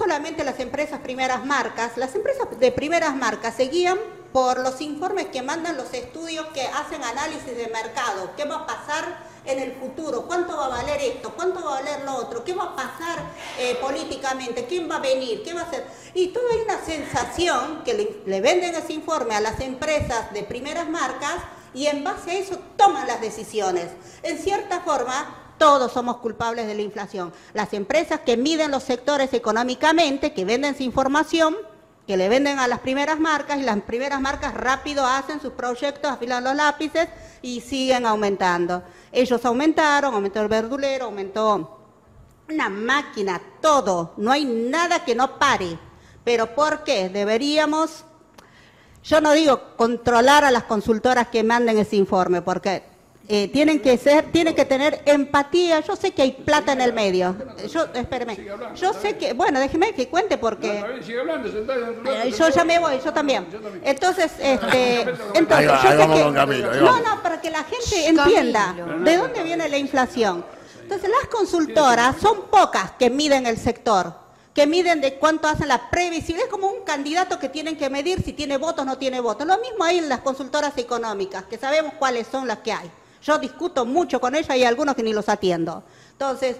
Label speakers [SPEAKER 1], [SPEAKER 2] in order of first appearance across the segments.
[SPEAKER 1] solamente las empresas primeras marcas, las empresas de primeras marcas se guían por los informes que mandan los estudios que hacen análisis de mercado, qué va a pasar en el futuro, cuánto va a valer esto, cuánto va a valer lo otro, qué va a pasar eh, políticamente, quién va a venir, qué va a hacer. Y toda hay una sensación que le, le venden ese informe a las empresas de primeras marcas y en base a eso toman las decisiones. En cierta forma, todos somos culpables de la inflación. Las empresas que miden los sectores económicamente, que venden su información, que le venden a las primeras marcas y las primeras marcas rápido hacen sus proyectos, afilan los lápices y siguen aumentando. Ellos aumentaron, aumentó el verdulero, aumentó una máquina, todo, no hay nada que no pare. Pero ¿por qué? Deberíamos, yo no digo controlar a las consultoras que manden ese informe, porque eh, tienen que ser, tienen que tener empatía. Yo sé que hay plata en el medio. Yo, espéreme. Yo sé que, bueno, déjeme que cuente porque. Eh, yo ya me voy, yo también. Entonces, este, entonces, yo sé que, no, no, para que la gente entienda de dónde viene la inflación. Entonces, las consultoras son pocas que miden el sector que miden de cuánto hacen la previsibilidad, es como un candidato que tienen que medir si tiene votos o no tiene votos. Lo mismo hay en las consultoras económicas, que sabemos cuáles son las que hay. Yo discuto mucho con ella y hay algunos que ni los atiendo. Entonces,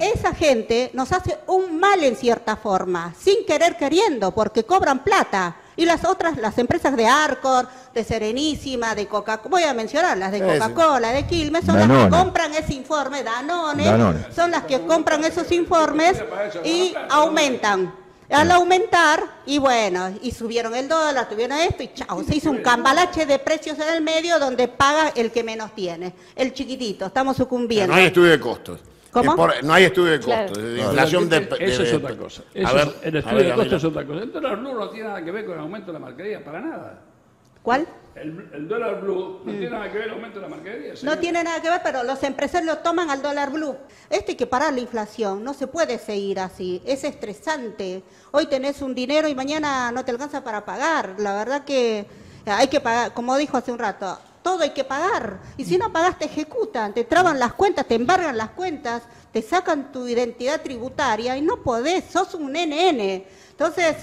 [SPEAKER 1] esa gente nos hace un mal en cierta forma, sin querer queriendo, porque cobran plata. Y las otras, las empresas de Arcor, de Serenísima, de Coca-Cola, voy a mencionar las de Coca-Cola, de Quilmes, son las que compran ese informe, Danone, son las que compran esos informes y aumentan. Al aumentar, y bueno, y subieron el dólar, tuvieron esto, y chao, se hizo un cambalache de precios en el medio donde paga el que menos tiene, el chiquitito, estamos sucumbiendo.
[SPEAKER 2] no hay estudio de costos. ¿Cómo? no hay estudio de costos, de inflación de,
[SPEAKER 3] Eso es otra cosa. el estudio de costos es otra cosa. El dólar blue no tiene nada que ver con el aumento de la marquería, para nada.
[SPEAKER 1] ¿Cuál?
[SPEAKER 3] El, dólar blue no tiene nada que ver el aumento de la marquería.
[SPEAKER 1] No tiene nada que ver, pero los empresarios lo toman al dólar blue. Esto hay que parar la inflación, no se puede seguir así, es estresante. Hoy tenés un dinero y mañana no te alcanza para pagar. La verdad que hay que pagar, como dijo hace un rato, todo hay que pagar. Y si no pagas, te ejecutan, te traban las cuentas, te embargan las cuentas, te sacan tu identidad tributaria y no podés, sos un NN. Entonces,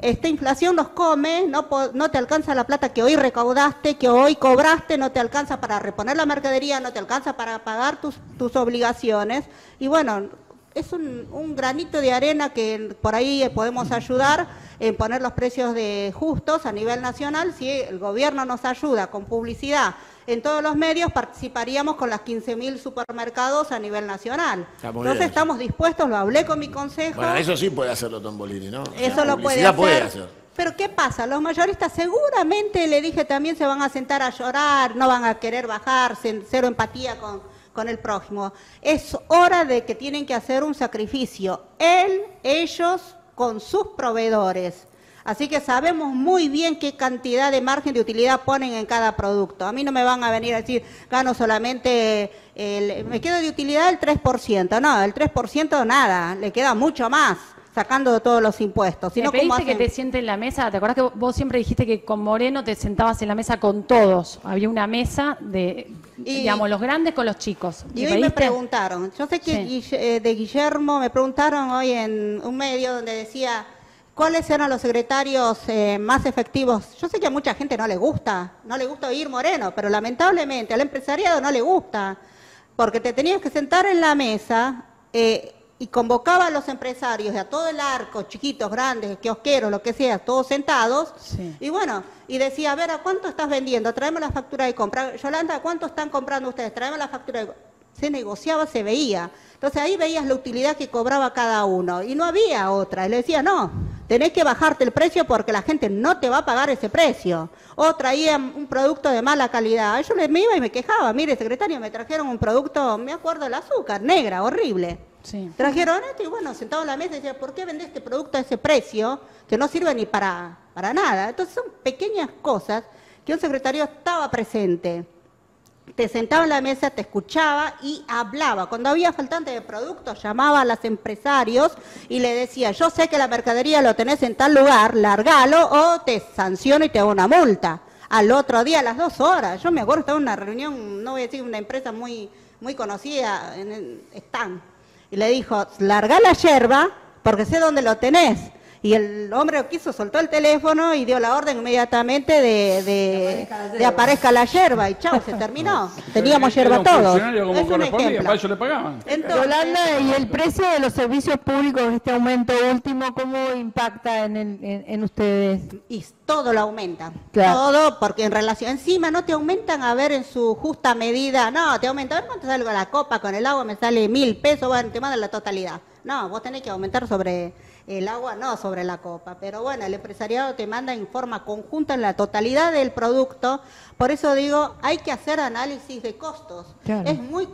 [SPEAKER 1] esta inflación nos come, no, te alcanza la plata que hoy recaudaste, que hoy cobraste, no te alcanza para reponer la mercadería, no te alcanza para pagar tus, tus obligaciones. Y bueno, es un, granito de arena que por ahí podemos ayudar en poner los precios de justos a nivel nacional. Si el gobierno nos ayuda con publicidad en todos los medios, participaríamos con las 15.000 supermercados a nivel nacional. Entonces estamos dispuestos, lo hablé con mi consejo.
[SPEAKER 2] Bueno, eso sí puede hacerlo Tombolini, ¿no?
[SPEAKER 1] Eso lo puede hacer. puede hacer. Pero ¿qué pasa? Los mayoristas seguramente, le dije también, se van a sentar a llorar, no van a querer bajarse, cero empatía con con el prójimo. Es hora de que tienen que hacer un sacrificio, él, ellos, con sus proveedores. Así que sabemos muy bien qué cantidad de margen de utilidad ponen en cada producto. A mí no me van a venir a decir, gano solamente, el, me quedo de utilidad el 3%. No, el 3% nada, le queda mucho más sacando todos los impuestos.
[SPEAKER 4] Si pediste que te siente en la mesa? ¿Te acuerdas que vos siempre dijiste que con Moreno te sentabas en la mesa con todos? Había una mesa de, digamos, los grandes con los chicos.
[SPEAKER 1] Y hoy me preguntaron, yo sé que eh, de Guillermo me preguntaron hoy en un medio donde decía cuáles eran los secretarios eh, más efectivos. Yo sé que a mucha gente no le gusta, no le gusta oír Moreno, pero lamentablemente al empresariado no le gusta, porque te tenías que sentar en la mesa. Eh, y convocaba a los empresarios y a todo el arco, chiquitos, grandes, kiosqueros, lo que sea, todos sentados, y bueno, y decía, a ver, ¿a cuánto estás vendiendo? Traemos la factura de compra. Yolanda, ¿a cuánto están comprando ustedes? Traemos la factura de compra. Se negociaba, se veía. Entonces ahí veías la utilidad que cobraba cada uno, y no había otra. Y le decía, no, tenés que bajarte el precio porque la gente no te va a pagar ese precio. O traían un producto de mala calidad. Yo me iba y me quejaba, mire, secretario, me trajeron un producto, me acuerdo, el azúcar, negra, horrible. Trajeron esto y bueno, sentado en la mesa y decía, ¿por qué vende este producto a ese precio que no sirve ni para, para nada? Entonces son pequeñas cosas que un secretario estaba presente. Te sentaba en la mesa, te escuchaba y hablaba. Cuando había faltante de productos, llamaba a los empresarios y le decía, yo sé que la mercadería lo tenés en tal lugar, largalo o te sanciono y te hago una multa. Al otro día, a las dos horas, yo me acuerdo, estaba en una reunión, no voy a decir una empresa muy, muy conocida, en el, Stan y le dijo, larga la yerba porque sé dónde lo tenés. Y el hombre lo quiso, soltó el teléfono y dio la orden inmediatamente de, de, aparezca la yerba y chao, se terminó. Teníamos yerba todos.
[SPEAKER 3] Es un ejemplo. eso le pagaban.
[SPEAKER 5] Yolanda, ¿y el precio de los servicios públicos, este aumento último, cómo impacta en, en, ustedes?
[SPEAKER 1] Y todo lo aumenta. Todo, porque en relación, encima no te aumentan a ver en su justa medida, no, te aumentan, a ver cuánto salgo la copa con el agua, me sale mil pesos, bueno, te mandan la totalidad. No, vos tenés que aumentar sobre el agua no sobre la copa. Pero bueno, el empresariado te manda en forma conjunta en la totalidad del producto. Por eso digo, hay que hacer análisis de costos. Es muy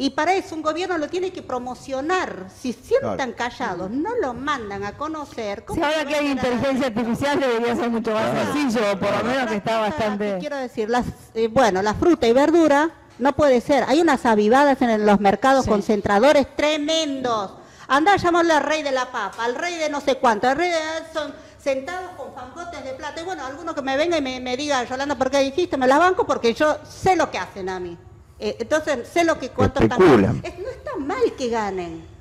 [SPEAKER 1] y para eso un gobierno lo tiene que promocionar. Si sientan callados, no lo mandan a conocer.
[SPEAKER 5] Si ahora que hay inteligencia artificial debería ser mucho más sencillo, por lo menos que está bastante...
[SPEAKER 1] Quiero decir, las, eh, bueno, la fruta y verdura no puede ser. Hay unas avivadas en los mercados concentradores tremendos Anda a llamarle al rey de la papa, al rey de no sé cuánto, al rey de... Son sentados con fangotes de plata. Y bueno, alguno que me venga y me, me diga, Yolanda, ¿por qué dijiste? Me la banco porque yo sé lo que hacen a mí. Eh, entonces, sé lo que cuánto están... no está mal que ganen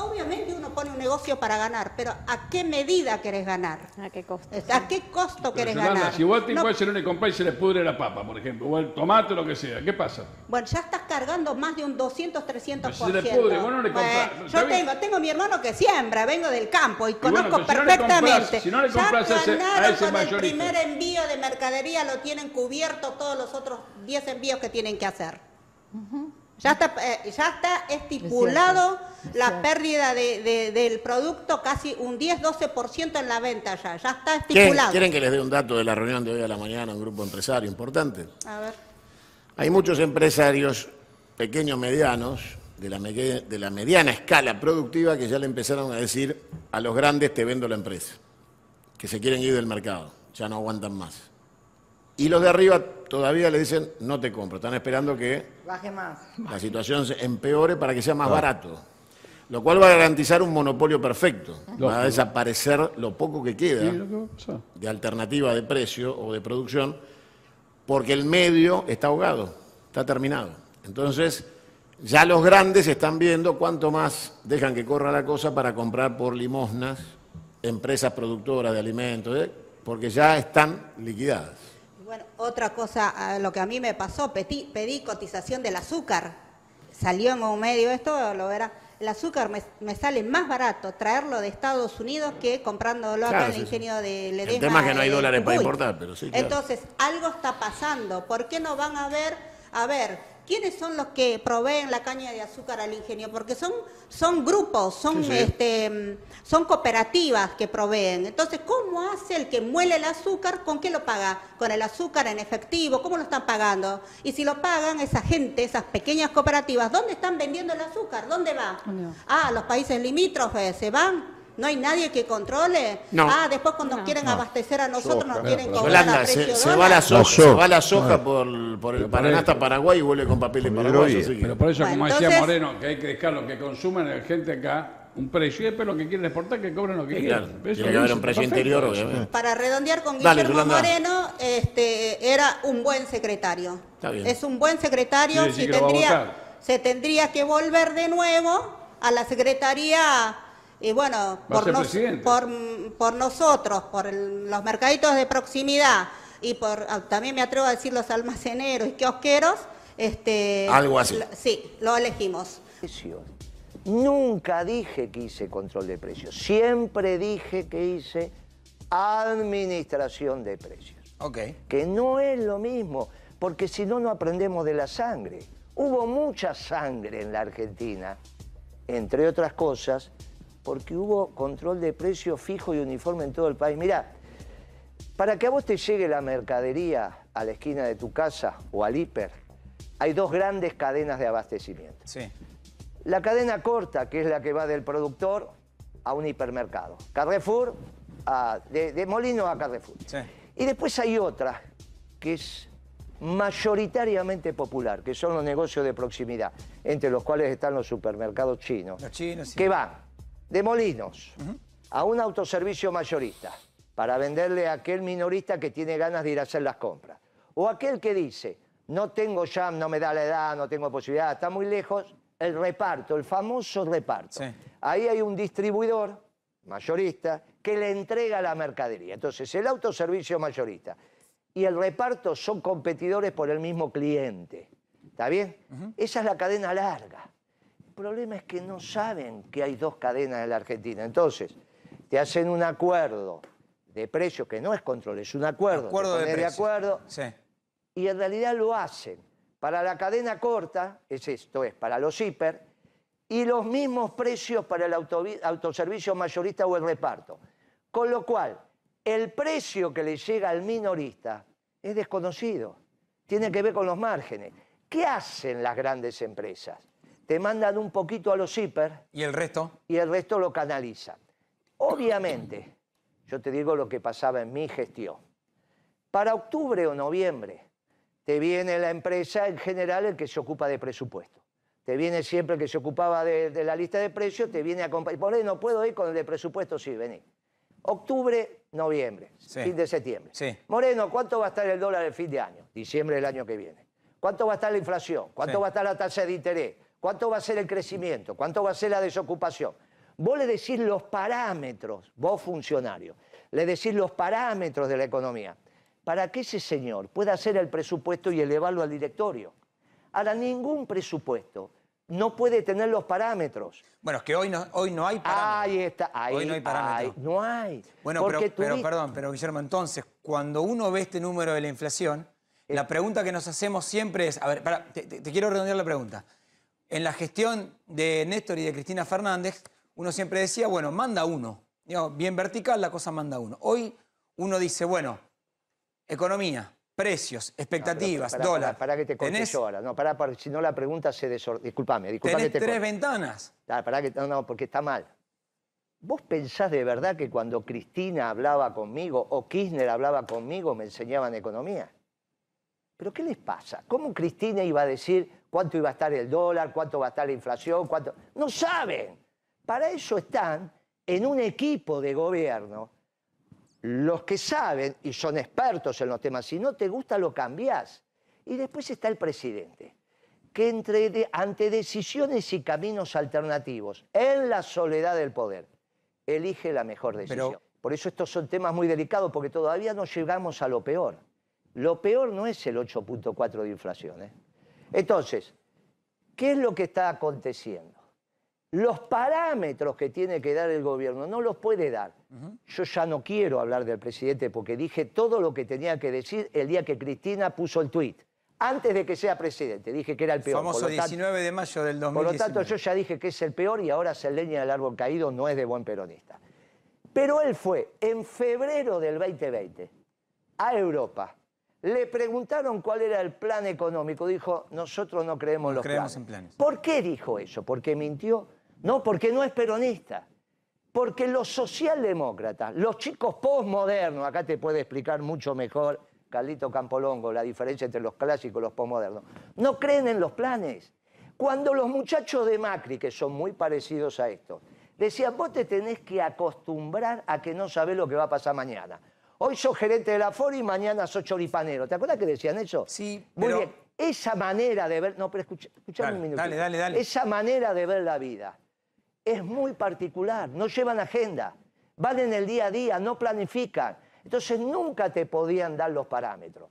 [SPEAKER 1] obviamente uno pone un negocio para ganar, pero ¿a qué medida querés ganar?
[SPEAKER 4] ¿A qué costo?
[SPEAKER 1] ¿A qué costo querés ganar?
[SPEAKER 3] Si vos te no, ser y compás y se le pudre la papa, por ejemplo, o el tomate o lo que sea, ¿qué pasa?
[SPEAKER 1] Bueno, ya estás cargando más de un 200, 300%. Si
[SPEAKER 3] se le pudre, vos no le compras.
[SPEAKER 1] yo tengo, tengo mi hermano que siembra, vengo del campo y, conozco perfectamente.
[SPEAKER 3] Si no le compras, ya ese, a ese
[SPEAKER 1] con el primer envío de mercadería lo tienen cubierto todos los otros 10 envíos que tienen que hacer. Ya está, eh, ya está estipulado la pérdida de, del producto, casi un 10-12% en la venta ya, ya está estipulado.
[SPEAKER 2] ¿Quieren que les dé un dato de la reunión de hoy a la mañana, un grupo empresario importante? A ver. Hay muchos empresarios, pequeños, medianos, de la, de la mediana escala productiva, que ya le empezaron a decir a los grandes te vendo la empresa, que se quieren ir del mercado, ya no aguantan más. Y los de arriba todavía le dicen, no te compro. Están esperando que
[SPEAKER 5] Baje más.
[SPEAKER 2] la situación se empeore para que sea más barato. Lo cual va a garantizar un monopolio perfecto. Va a desaparecer lo poco que queda de alternativa de precio o de producción, porque el medio está ahogado, está terminado. Entonces, ya los grandes están viendo cuánto más dejan que corra la cosa para comprar por limosnas empresas productoras de alimentos, ¿eh? porque ya están liquidadas.
[SPEAKER 1] Bueno, otra cosa, lo que a mí me pasó, pedí, cotización del azúcar. Salió en un medio esto, lo verá. El azúcar me, sale más barato traerlo de Estados Unidos que comprándolo acá en el ingenio de Ledesma.
[SPEAKER 2] El tema es que no hay dólares para importar, pero sí.
[SPEAKER 1] Entonces, algo está pasando. ¿Por qué no van a ver, a ver, ¿Quiénes son los que proveen la caña de azúcar al ingenio? Porque son, son grupos, son, Este, son cooperativas que proveen. Entonces, ¿cómo hace el que muele el azúcar? ¿Con qué lo paga? ¿Con el azúcar en efectivo? ¿Cómo lo están pagando? Y si lo pagan esa gente, esas pequeñas cooperativas, ¿dónde están vendiendo el azúcar? ¿Dónde va? Ah, los países limítrofes, ¿se van? ¿No hay nadie que controle? No. Ah, después cuando quieren abastecer a nosotros nos quieren cobrar a precio
[SPEAKER 2] se, va la soja, se va la soja por, por el Paraná hasta Paraguay y vuelve con papel de Paraguay.
[SPEAKER 3] Pero por eso, como decía Moreno, que hay que dejar lo que consumen la gente acá un precio y después lo que quieren exportar que cobren lo que quieran.
[SPEAKER 2] Tiene que haber un precio interior, obviamente.
[SPEAKER 1] Para redondear con Guillermo Moreno, este, era un buen secretario. Está bien. Es un buen secretario, si tendría, se tendría que volver de nuevo a la secretaría y bueno, por, por, nosotros, por los mercaditos de proximidad y por ah, también me atrevo a decir los almaceneros y kiosqueros, este,
[SPEAKER 2] algo así.
[SPEAKER 1] sí, lo elegimos.
[SPEAKER 6] Nunca dije que hice control de precios, siempre dije que hice administración de precios.
[SPEAKER 2] Okay.
[SPEAKER 6] Que no es lo mismo, porque si no, no aprendemos de la sangre. Hubo mucha sangre en la Argentina, entre otras cosas, porque hubo control de precios fijo y uniforme en todo el país. Mirá, para que a vos te llegue la mercadería a la esquina de tu casa o al hiper, hay dos grandes cadenas de abastecimiento.
[SPEAKER 2] Sí.
[SPEAKER 6] La cadena corta, que es la que va del productor a un hipermercado. Carrefour, de, Molino a Carrefour. Sí. Y después hay otra, que es mayoritariamente popular, que son los negocios de proximidad, entre los cuales están los supermercados chinos.
[SPEAKER 2] Los chinos, sí.
[SPEAKER 6] Que van de Molinos a un autoservicio mayorista para venderle a aquel minorista que tiene ganas de ir a hacer las compras. O aquel que dice, no tengo ya, no me da la edad, no tengo posibilidad, está muy lejos, el reparto, el famoso reparto. Ahí hay un distribuidor mayorista que le entrega la mercadería. Entonces, el autoservicio mayorista y el reparto son competidores por el mismo cliente. ¿Está bien? Esa es la cadena larga. El problema es que no saben que hay dos cadenas en la Argentina. Entonces, te hacen un acuerdo de precio que no es control, es un acuerdo.
[SPEAKER 7] Acuerdo de,
[SPEAKER 6] de acuerdo. Y en realidad lo hacen. Para la cadena corta, es esto, es para los hiper, y los mismos precios para el autoservicio mayorista o el reparto. Con lo cual, el precio que le llega al minorista es desconocido. Tiene que ver con los márgenes. ¿Qué hacen las grandes empresas? Te mandan un poquito a los hiper.
[SPEAKER 7] ¿Y el resto?
[SPEAKER 6] Y el resto lo canalizan. Obviamente, yo te digo lo que pasaba en mi gestión. Para octubre o noviembre, te viene la empresa en general el que se ocupa de presupuesto. Te viene siempre el que se ocupaba de, la lista de precios, te viene a acompañar. Por no puedo ir con el de presupuesto, sí, vení. Octubre, noviembre, fin de septiembre. Moreno, ¿cuánto va a estar el dólar el fin de año? Diciembre del año que viene. ¿Cuánto va a estar la inflación? ¿Cuánto va a estar la tasa de interés? ¿Cuánto va a ser el crecimiento? ¿Cuánto va a ser la desocupación? Vos le decís los parámetros, vos funcionario, le decís los parámetros de la economía, para que ese señor pueda hacer el presupuesto y elevarlo al directorio. Ahora, ningún presupuesto no puede tener los parámetros.
[SPEAKER 7] Bueno, es que hoy no, hoy no hay parámetros.
[SPEAKER 6] Ahí está, ahí,
[SPEAKER 7] hoy no hay parámetros.
[SPEAKER 6] no hay.
[SPEAKER 7] Bueno, pero, perdón, pero Guillermo, entonces, cuando uno ve este número de la inflación, la pregunta que nos hacemos siempre es, a ver, te, quiero redondear la pregunta. En la gestión de Néstor y de Cristina Fernández, uno siempre decía, bueno, manda uno. bien vertical, la cosa manda uno. Hoy uno dice, bueno, economía, precios, expectativas, dólar.
[SPEAKER 6] Para, que te contes ahora. No, para, si no la pregunta se desordena. Disculpame, disculpame.
[SPEAKER 7] Tenés tres ventanas.
[SPEAKER 6] para que, no, no, porque está mal. ¿Vos pensás de verdad que cuando Cristina hablaba conmigo o Kirchner hablaba conmigo me enseñaban economía? ¿Pero qué les pasa? ¿Cómo Cristina iba a decir cuánto iba a estar el dólar, cuánto va a estar la inflación, cuánto... No saben. Para eso están en un equipo de gobierno los que saben y son expertos en los temas. Si no te gusta, lo cambiás. Y después está el presidente, que entre ante decisiones y caminos alternativos, en la soledad del poder, elige la mejor decisión. Por eso estos son temas muy delicados, porque todavía no llegamos a lo peor. Lo peor no es el 8.4 de inflación. ¿eh? Entonces, ¿qué es lo que está aconteciendo? Los parámetros que tiene que dar el gobierno no los puede dar. Yo ya no quiero hablar del presidente porque dije todo lo que tenía que decir el día que Cristina puso el tuit. Antes de que sea presidente, dije que era el peor.
[SPEAKER 7] Famoso 19 de mayo del 2019.
[SPEAKER 6] Por lo tanto, yo ya dije que es el peor y ahora se leña del árbol caído, no es de buen peronista. Pero él fue en febrero del 2020 a Europa le preguntaron cuál era el plan económico. Dijo, nosotros no creemos en los
[SPEAKER 7] creemos En planes.
[SPEAKER 6] ¿Por qué dijo eso? ¿Porque mintió? No, porque no es peronista. Porque los socialdemócratas, los chicos postmodernos, acá te puede explicar mucho mejor Carlito Campolongo la diferencia entre los clásicos y los postmodernos, no creen en los planes. Cuando los muchachos de Macri, que son muy parecidos a esto, decían, vos te tenés que acostumbrar a que no sabés lo que va a pasar mañana. Hoy sos gerente de la FOR y mañana sos choripanero. ¿Te acuerdas que decían eso?
[SPEAKER 7] Sí,
[SPEAKER 6] Muy bien. Esa manera de ver... No, pero escuchame un minuto.
[SPEAKER 7] Dale, dale, dale.
[SPEAKER 6] Esa manera de ver la vida es muy particular. No llevan agenda. Van en el día a día, no planifican. Entonces nunca te podían dar los parámetros.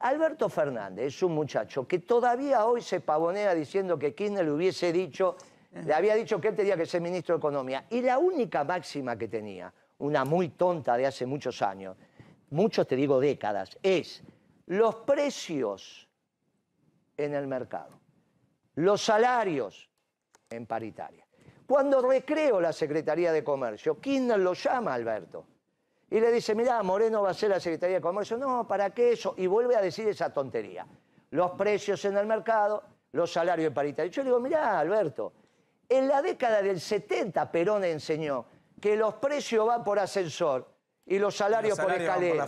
[SPEAKER 6] Alberto Fernández es un muchacho que todavía hoy se pavonea diciendo que Kirchner le hubiese dicho, le había dicho que él tenía que ser ministro de Economía. Y la única máxima que tenía, una muy tonta de hace muchos años, muchos te digo décadas, es los precios en el mercado, los salarios en paritaria. Cuando recreo la Secretaría de Comercio, Kirchner lo llama Alberto y le dice, mirá, Moreno va a ser la Secretaría de Comercio. No, ¿para qué eso? Y vuelve a decir esa tontería. Los precios en el mercado, los salarios en paritaria. Yo le digo, mirá, Alberto, en la década del 70 Perón enseñó que los precios van por ascensor y los salarios, por escalera.